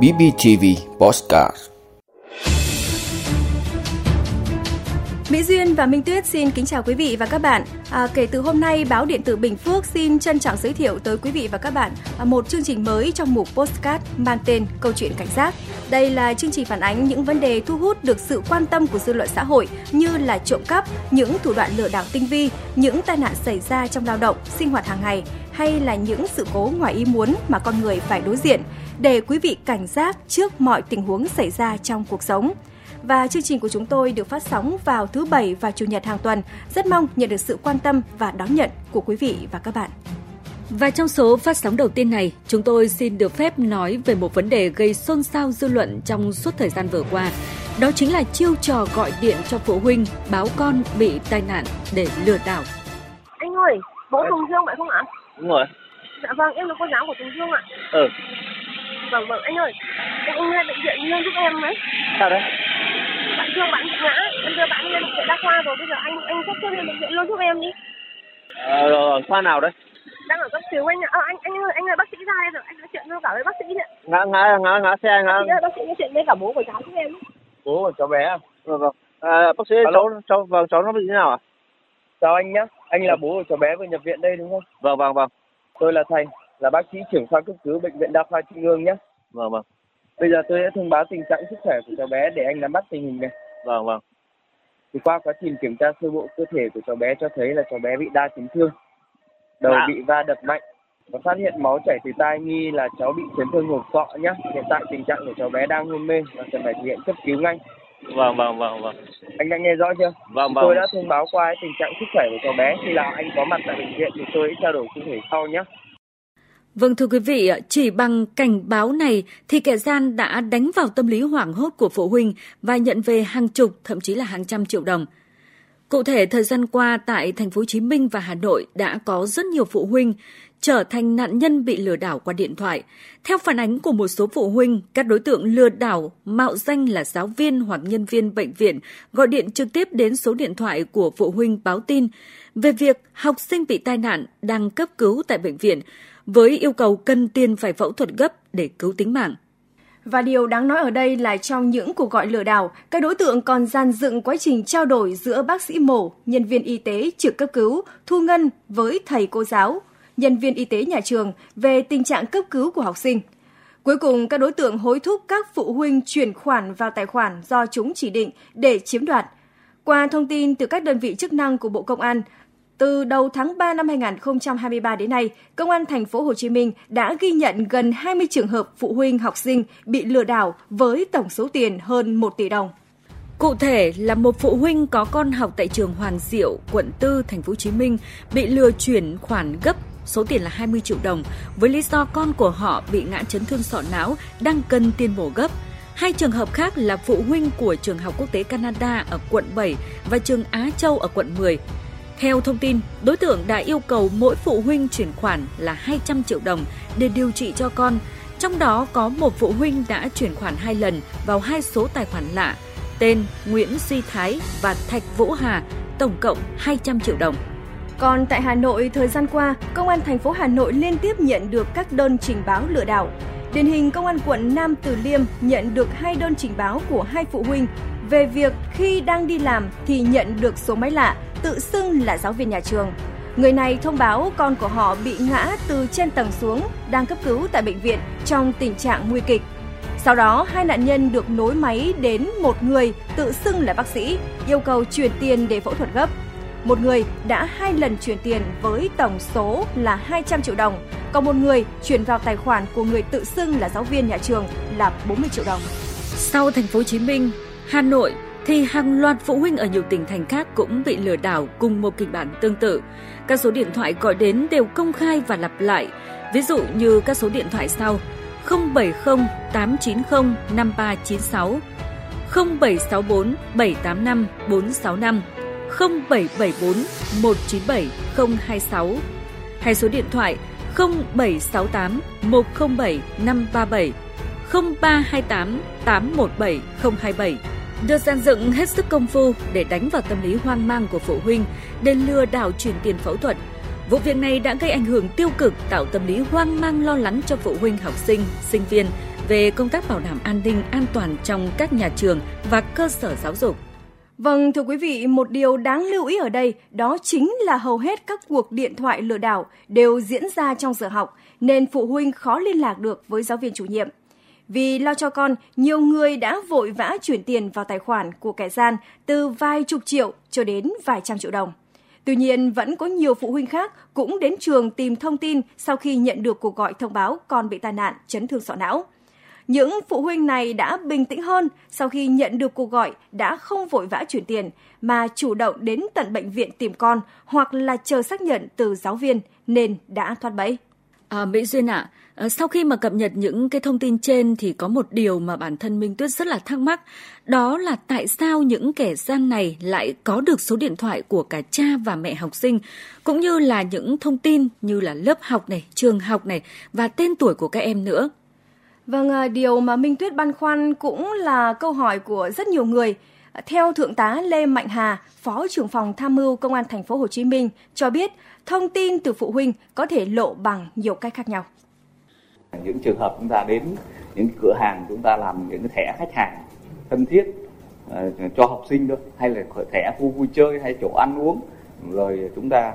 BBTV Postcard Mỹ Duyên và Minh Tuyết xin kính chào quý vị và các bạn. À, kể từ hôm nay, báo điện tử Bình Phước xin trân trọng giới thiệu tới quý vị và các bạn à, một chương trình mới trong mục postcard mang tên Câu chuyện cảnh giác. Đây là chương trình phản ánh những vấn đề thu hút được sự quan tâm của dư luận xã hội như là trộm cắp, những thủ đoạn lừa đảo tinh vi, những tai nạn xảy ra trong lao động, sinh hoạt hàng ngày hay là những sự cố ngoài ý muốn mà con người phải đối diện để quý vị cảnh giác trước mọi tình huống xảy ra trong cuộc sống và chương trình của chúng tôi được phát sóng vào thứ Bảy và Chủ nhật hàng tuần. Rất mong nhận được sự quan tâm và đón nhận của quý vị và các bạn. Và trong số phát sóng đầu tiên này, chúng tôi xin được phép nói về một vấn đề gây xôn xao dư luận trong suốt thời gian vừa qua. Đó chính là chiêu trò gọi điện cho phụ huynh báo con bị tai nạn để lừa đảo. Anh ơi, bố Tùng Dương phải không ạ? Đúng rồi. Dạ vâng, em là cô giáo của Tùng Dương ạ. Ừ. Vâng vâng, anh ơi, anh, anh lên bệnh viện luôn giúp em đấy. Sao đấy? Bạn thương bạn bị ngã, em đưa bạn lên bệnh viện đa khoa rồi, bây giờ anh anh sắp xếp lên bệnh viện luôn giúp em đi. Ờ, rồi, khoa nào đấy? Đang ở cấp cứu anh ạ. À, anh anh ơi, anh ơi bác sĩ ra đây rồi, anh nói chuyện với cả với bác sĩ ạ. Ngã ngã ngã ngã xe ngã. Bác sĩ, ơi, bác sĩ nói chuyện với cả bố của cháu giúp em. Bố của cháu bé à? Vâng vâng. À, bác sĩ cháu cháu vâng cháu nó bị thế nào à? Chào anh nhé, anh là bố của cháu bé vừa nhập viện đây đúng không? Vâng vâng vâng. Tôi là Thành, là bác sĩ trưởng khoa cấp cứu bệnh viện đa khoa Trung ương nhé. Vâng vâng. Bây giờ tôi sẽ thông báo tình trạng sức khỏe của cháu bé để anh nắm bắt tình hình này. Vâng vâng. Thì qua quá trình kiểm tra sơ bộ cơ thể của cháu bé cho thấy là cháu bé bị đa chấn thương, đầu Dạ. bị va đập mạnh và phát hiện máu chảy từ tai nghi là cháu bị chấn thương hộp sọ nhé. Hiện tại tình trạng của cháu bé đang hôn mê và cần phải thực hiện cấp cứu ngay. Vâng vâng vâng vâng. Anh đã nghe rõ chưa? Vâng Tôi vâng. đã thông báo qua tình trạng sức khỏe của cháu bé. Khi nào anh có mặt tại bệnh viện thì tôi sẽ trao đổi cụ thể sau nhé. Vâng thưa quý vị, chỉ bằng cảnh báo này thì kẻ gian đã đánh vào tâm lý hoảng hốt của phụ huynh và nhận về hàng chục thậm chí là hàng trăm triệu đồng. Cụ thể thời gian qua tại thành phố Hồ Chí Minh và Hà Nội đã có rất nhiều phụ huynh trở thành nạn nhân bị lừa đảo qua điện thoại. Theo phản ánh của một số phụ huynh, các đối tượng lừa đảo mạo danh là giáo viên hoặc nhân viên bệnh viện gọi điện trực tiếp đến số điện thoại của phụ huynh báo tin về việc học sinh bị tai nạn đang cấp cứu tại bệnh viện với yêu cầu cần tiền phải phẫu thuật gấp để cứu tính mạng. Và điều đáng nói ở đây là trong những cuộc gọi lừa đảo, các đối tượng còn gian dựng quá trình trao đổi giữa bác sĩ mổ, nhân viên y tế trực cấp cứu, thu ngân với thầy cô giáo, nhân viên y tế nhà trường về tình trạng cấp cứu của học sinh. Cuối cùng, các đối tượng hối thúc các phụ huynh chuyển khoản vào tài khoản do chúng chỉ định để chiếm đoạt. Qua thông tin từ các đơn vị chức năng của Bộ Công an, từ đầu tháng 3 năm 2023 đến nay, Công an thành phố Hồ Chí Minh đã ghi nhận gần 20 trường hợp phụ huynh học sinh bị lừa đảo với tổng số tiền hơn 1 tỷ đồng. Cụ thể là một phụ huynh có con học tại trường Hoàng Diệu, quận 4, thành phố Hồ Chí Minh bị lừa chuyển khoản gấp số tiền là 20 triệu đồng với lý do con của họ bị ngã chấn thương sọ não đang cần tiền mổ gấp. Hai trường hợp khác là phụ huynh của trường học quốc tế Canada ở quận 7 và trường Á Châu ở quận 10. Theo thông tin, đối tượng đã yêu cầu mỗi phụ huynh chuyển khoản là 200 triệu đồng để điều trị cho con. Trong đó có một phụ huynh đã chuyển khoản hai lần vào hai số tài khoản lạ, tên Nguyễn Duy Thái và Thạch Vũ Hà, tổng cộng 200 triệu đồng. Còn tại Hà Nội, thời gian qua, Công an thành phố Hà Nội liên tiếp nhận được các đơn trình báo lừa đảo. Điển hình Công an quận Nam Từ Liêm nhận được hai đơn trình báo của hai phụ huynh về việc khi đang đi làm thì nhận được số máy lạ tự xưng là giáo viên nhà trường. Người này thông báo con của họ bị ngã từ trên tầng xuống, đang cấp cứu tại bệnh viện trong tình trạng nguy kịch. Sau đó, hai nạn nhân được nối máy đến một người tự xưng là bác sĩ, yêu cầu chuyển tiền để phẫu thuật gấp. Một người đã hai lần chuyển tiền với tổng số là 200 triệu đồng, còn một người chuyển vào tài khoản của người tự xưng là giáo viên nhà trường là 40 triệu đồng. Sau thành phố Hồ Chí Minh, Hà Nội thì hàng loạt phụ huynh ở nhiều tỉnh thành khác cũng bị lừa đảo cùng một kịch bản tương tự. Các số điện thoại gọi đến đều công khai và lặp lại, ví dụ như các số điện thoại sau 070 890 5396, 0764 785 465, 0774 197 026, hay số điện thoại 0768 107 537, 0328 817 027 được dàn dựng hết sức công phu để đánh vào tâm lý hoang mang của phụ huynh để lừa đảo chuyển tiền phẫu thuật. Vụ việc này đã gây ảnh hưởng tiêu cực, tạo tâm lý hoang mang lo lắng cho phụ huynh học sinh, sinh viên về công tác bảo đảm an ninh an toàn trong các nhà trường và cơ sở giáo dục. Vâng, thưa quý vị, một điều đáng lưu ý ở đây đó chính là hầu hết các cuộc điện thoại lừa đảo đều diễn ra trong giờ học, nên phụ huynh khó liên lạc được với giáo viên chủ nhiệm. Vì lo cho con, nhiều người đã vội vã chuyển tiền vào tài khoản của kẻ gian từ vài chục triệu cho đến vài trăm triệu đồng. Tuy nhiên, vẫn có nhiều phụ huynh khác cũng đến trường tìm thông tin sau khi nhận được cuộc gọi thông báo con bị tai nạn chấn thương sọ não. Những phụ huynh này đã bình tĩnh hơn sau khi nhận được cuộc gọi đã không vội vã chuyển tiền mà chủ động đến tận bệnh viện tìm con hoặc là chờ xác nhận từ giáo viên nên đã thoát bẫy. À, Mỹ Duyên ạ, à, sau khi mà cập nhật những cái thông tin trên thì có một điều mà bản thân Minh Tuyết rất là thắc mắc, đó là tại sao những kẻ gian này lại có được số điện thoại của cả cha và mẹ học sinh, cũng như là những thông tin như là lớp học này, trường học này và tên tuổi của các em nữa. Vâng, à, điều mà Minh Tuyết băn khoăn cũng là câu hỏi của rất nhiều người. Theo Thượng tá Lê Mạnh Hà, Phó trưởng phòng tham mưu Công an thành phố Hồ Chí Minh cho biết, thông tin từ phụ huynh có thể lộ bằng nhiều cách khác nhau. Những trường hợp chúng ta đến những cửa hàng chúng ta làm những thẻ khách hàng thân thiết à, cho học sinh thôi hay là thẻ khu vui chơi hay chỗ ăn uống rồi chúng ta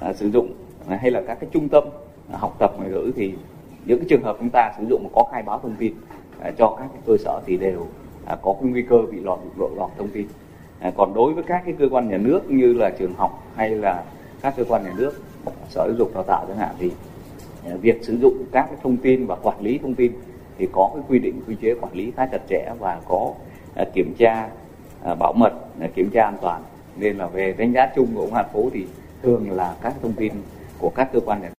à, sử dụng hay là các cái trung tâm học tập ngoại ngữ thì những cái trường hợp chúng ta sử dụng mà có khai báo thông tin à, cho các cơ sở thì đều À, có cái nguy cơ bị lọt lộ lọt thông tin. À, còn đối với các cái cơ quan nhà nước như là trường học hay là các cơ quan nhà nước, sở giáo dục đào tạo chẳng hạn, thì à, việc sử dụng các cái thông tin và quản lý thông tin thì có cái quy định, quy chế quản lý khá chặt chẽ và có kiểm tra bảo mật kiểm tra an toàn. Nên là về đánh giá chung của ông Hà phố thì thường là các thông tin của các cơ quan nhà nước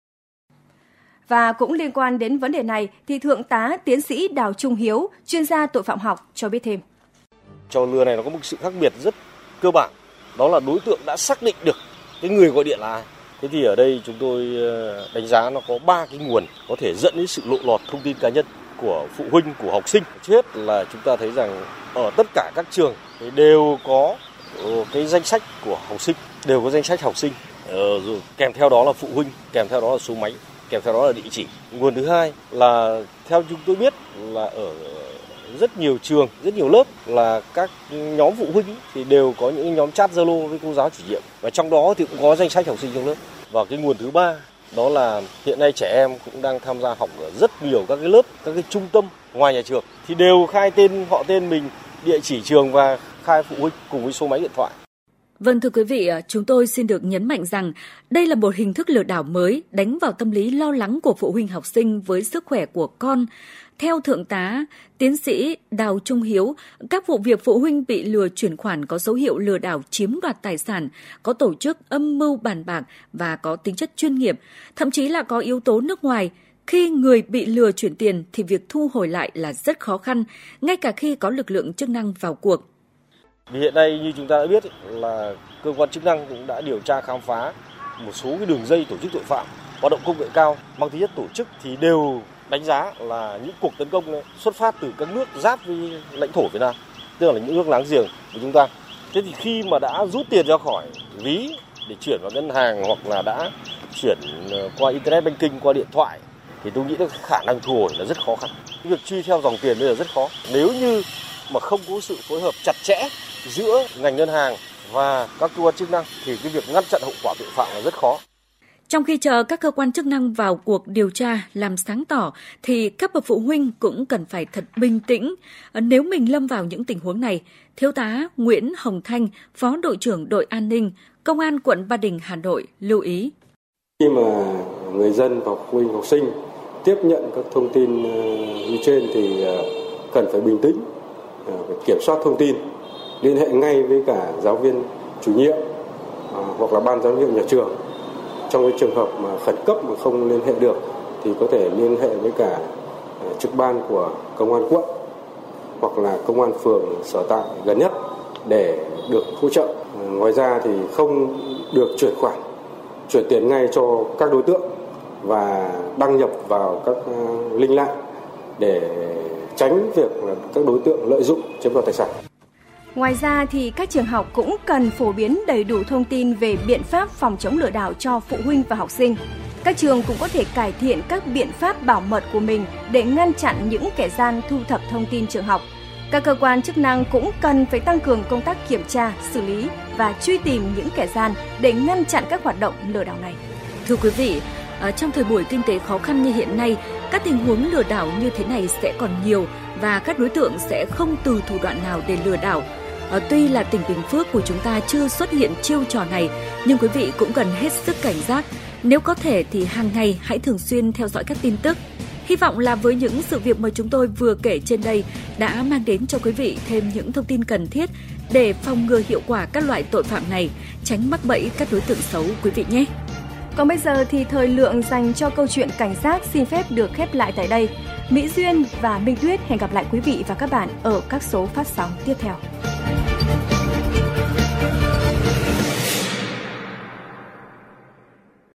và cũng liên quan đến vấn đề này thì Thượng tá Tiến sĩ Đào Trung Hiếu, chuyên gia tội phạm học cho biết thêm. Trò lừa này nó có một sự khác biệt rất cơ bản, đó là đối tượng đã xác định được cái người gọi điện là ai. Thế thì ở đây chúng tôi ờ, đánh giá nó có ba cái nguồn có thể dẫn đến sự lộ lọt thông tin cá nhân của phụ huynh của học sinh. Trước hết là chúng ta thấy rằng ở tất cả các trường thì đều có ờ, cái danh sách của học sinh, đều có danh sách học sinh. Ờ, Rồi kèm theo đó là phụ huynh, kèm theo đó là số máy kèm theo đó là địa chỉ. Nguồn thứ hai là theo chúng tôi biết là ở rất nhiều trường, rất nhiều lớp là các nhóm phụ huynh thì đều có những nhóm chat Zalo với cô giáo chủ nhiệm và trong đó thì cũng có danh sách học sinh trong lớp. Và cái nguồn thứ ba đó là hiện nay trẻ em cũng đang tham gia học ở rất nhiều các cái lớp, các cái trung tâm ngoài nhà trường thì đều khai tên họ tên mình, địa chỉ trường và khai phụ huynh cùng với số máy điện thoại. Vâng thưa quý vị, ờ, chúng tôi xin được nhấn mạnh rằng đây là một hình thức lừa đảo mới đánh vào tâm lý lo lắng của phụ huynh học sinh với sức khỏe của con. Theo Thượng tá, tiến sĩ Đào Trung Hiếu, các vụ việc phụ huynh bị lừa chuyển khoản có dấu hiệu lừa đảo chiếm đoạt tài sản, có tổ chức âm mưu bàn bạc và có tính chất chuyên nghiệp, thậm chí là có yếu tố nước ngoài. Khi người bị lừa chuyển tiền thì việc thu hồi lại là rất khó khăn, ngay cả khi có lực lượng chức năng vào cuộc. Vì hiện nay như chúng ta đã biết là cơ quan chức năng cũng đã điều tra khám phá một số cái đường dây tổ chức tội phạm hoạt động công nghệ cao mang tính chất tổ chức thì đều đánh giá là những cuộc tấn công xuất phát từ các nước giáp với lãnh thổ Việt Nam, tức là những nước láng giềng của chúng ta. Thế thì khi mà đã rút tiền ra khỏi ví để chuyển vào ngân hàng hoặc là đã chuyển ờ, qua internet banking qua điện thoại thì tôi nghĩ là khả năng thu hồi là rất khó khăn. Cái việc truy theo dòng tiền bây giờ rất khó. Nếu như mà không có sự phối hợp chặt chẽ giữa ngành ngân hàng và các cơ quan chức năng thì cái việc ngăn chặn hậu quả tội phạm là rất khó. Trong khi chờ các cơ quan chức năng vào cuộc điều tra, làm sáng tỏ, thì các bậc phụ huynh cũng cần phải thật bình tĩnh. Nếu mình lâm vào những tình huống này, Thiếu tá Nguyễn Hồng Thanh, Phó đội trưởng đội an ninh, Công an quận Ba Đình, Hà Nội lưu ý. Khi mà người dân và phụ huynh học sinh tiếp nhận các thông tin ờ, như trên thì ờ, cần phải bình tĩnh, ờ, phải kiểm soát thông tin liên hệ ngay với cả giáo viên chủ nhiệm à, hoặc là ban giám hiệu nhà trường. Trong cái trường hợp mà khẩn cấp mà không liên hệ được thì có thể liên hệ với cả à, trực ban của công an quận hoặc là công an phường sở tại gần nhất để được hỗ trợ. Ngoài ra thì không được chuyển khoản chuyển tiền ngay cho các đối tượng và đăng nhập vào các à, linh lạ để tránh việc là các đối tượng lợi dụng chiếm đoạt tài sản. Ngoài ra thì các trường học cũng cần phổ biến đầy đủ thông tin về biện pháp phòng chống lừa đảo cho phụ huynh và học sinh. Các trường cũng có thể cải thiện các biện pháp bảo mật của mình để ngăn chặn những kẻ gian thu thập thông tin trường học. Các cơ quan chức năng cũng cần phải tăng cường công tác kiểm tra, xử lý và truy tìm những kẻ gian để ngăn chặn các hoạt động lừa đảo này. Thưa quý vị, à, trong thời buổi kinh tế khó khăn như hiện nay, các tình huống lừa đảo như thế này sẽ còn nhiều và các đối tượng sẽ không từ thủ đoạn nào để lừa đảo. Ờ, tuy là tỉnh Bình Phước của chúng ta chưa xuất hiện chiêu trò này, nhưng quý vị cũng cần hết sức cảnh giác. Nếu có thể thì hàng ngày hãy thường xuyên theo dõi các tin tức. Hy vọng là với những sự việc mà chúng tôi vừa kể trên đây đã mang đến cho quý vị thêm những thông tin cần thiết để phòng ngừa hiệu quả các loại tội phạm này, tránh mắc bẫy các đối tượng xấu quý vị nhé. Còn bây giờ thì thời lượng dành cho câu chuyện cảnh giác xin phép được khép lại tại đây. Mỹ Duyên và Minh Tuyết hẹn gặp lại quý vị và các bạn ở các số phát sóng tiếp theo.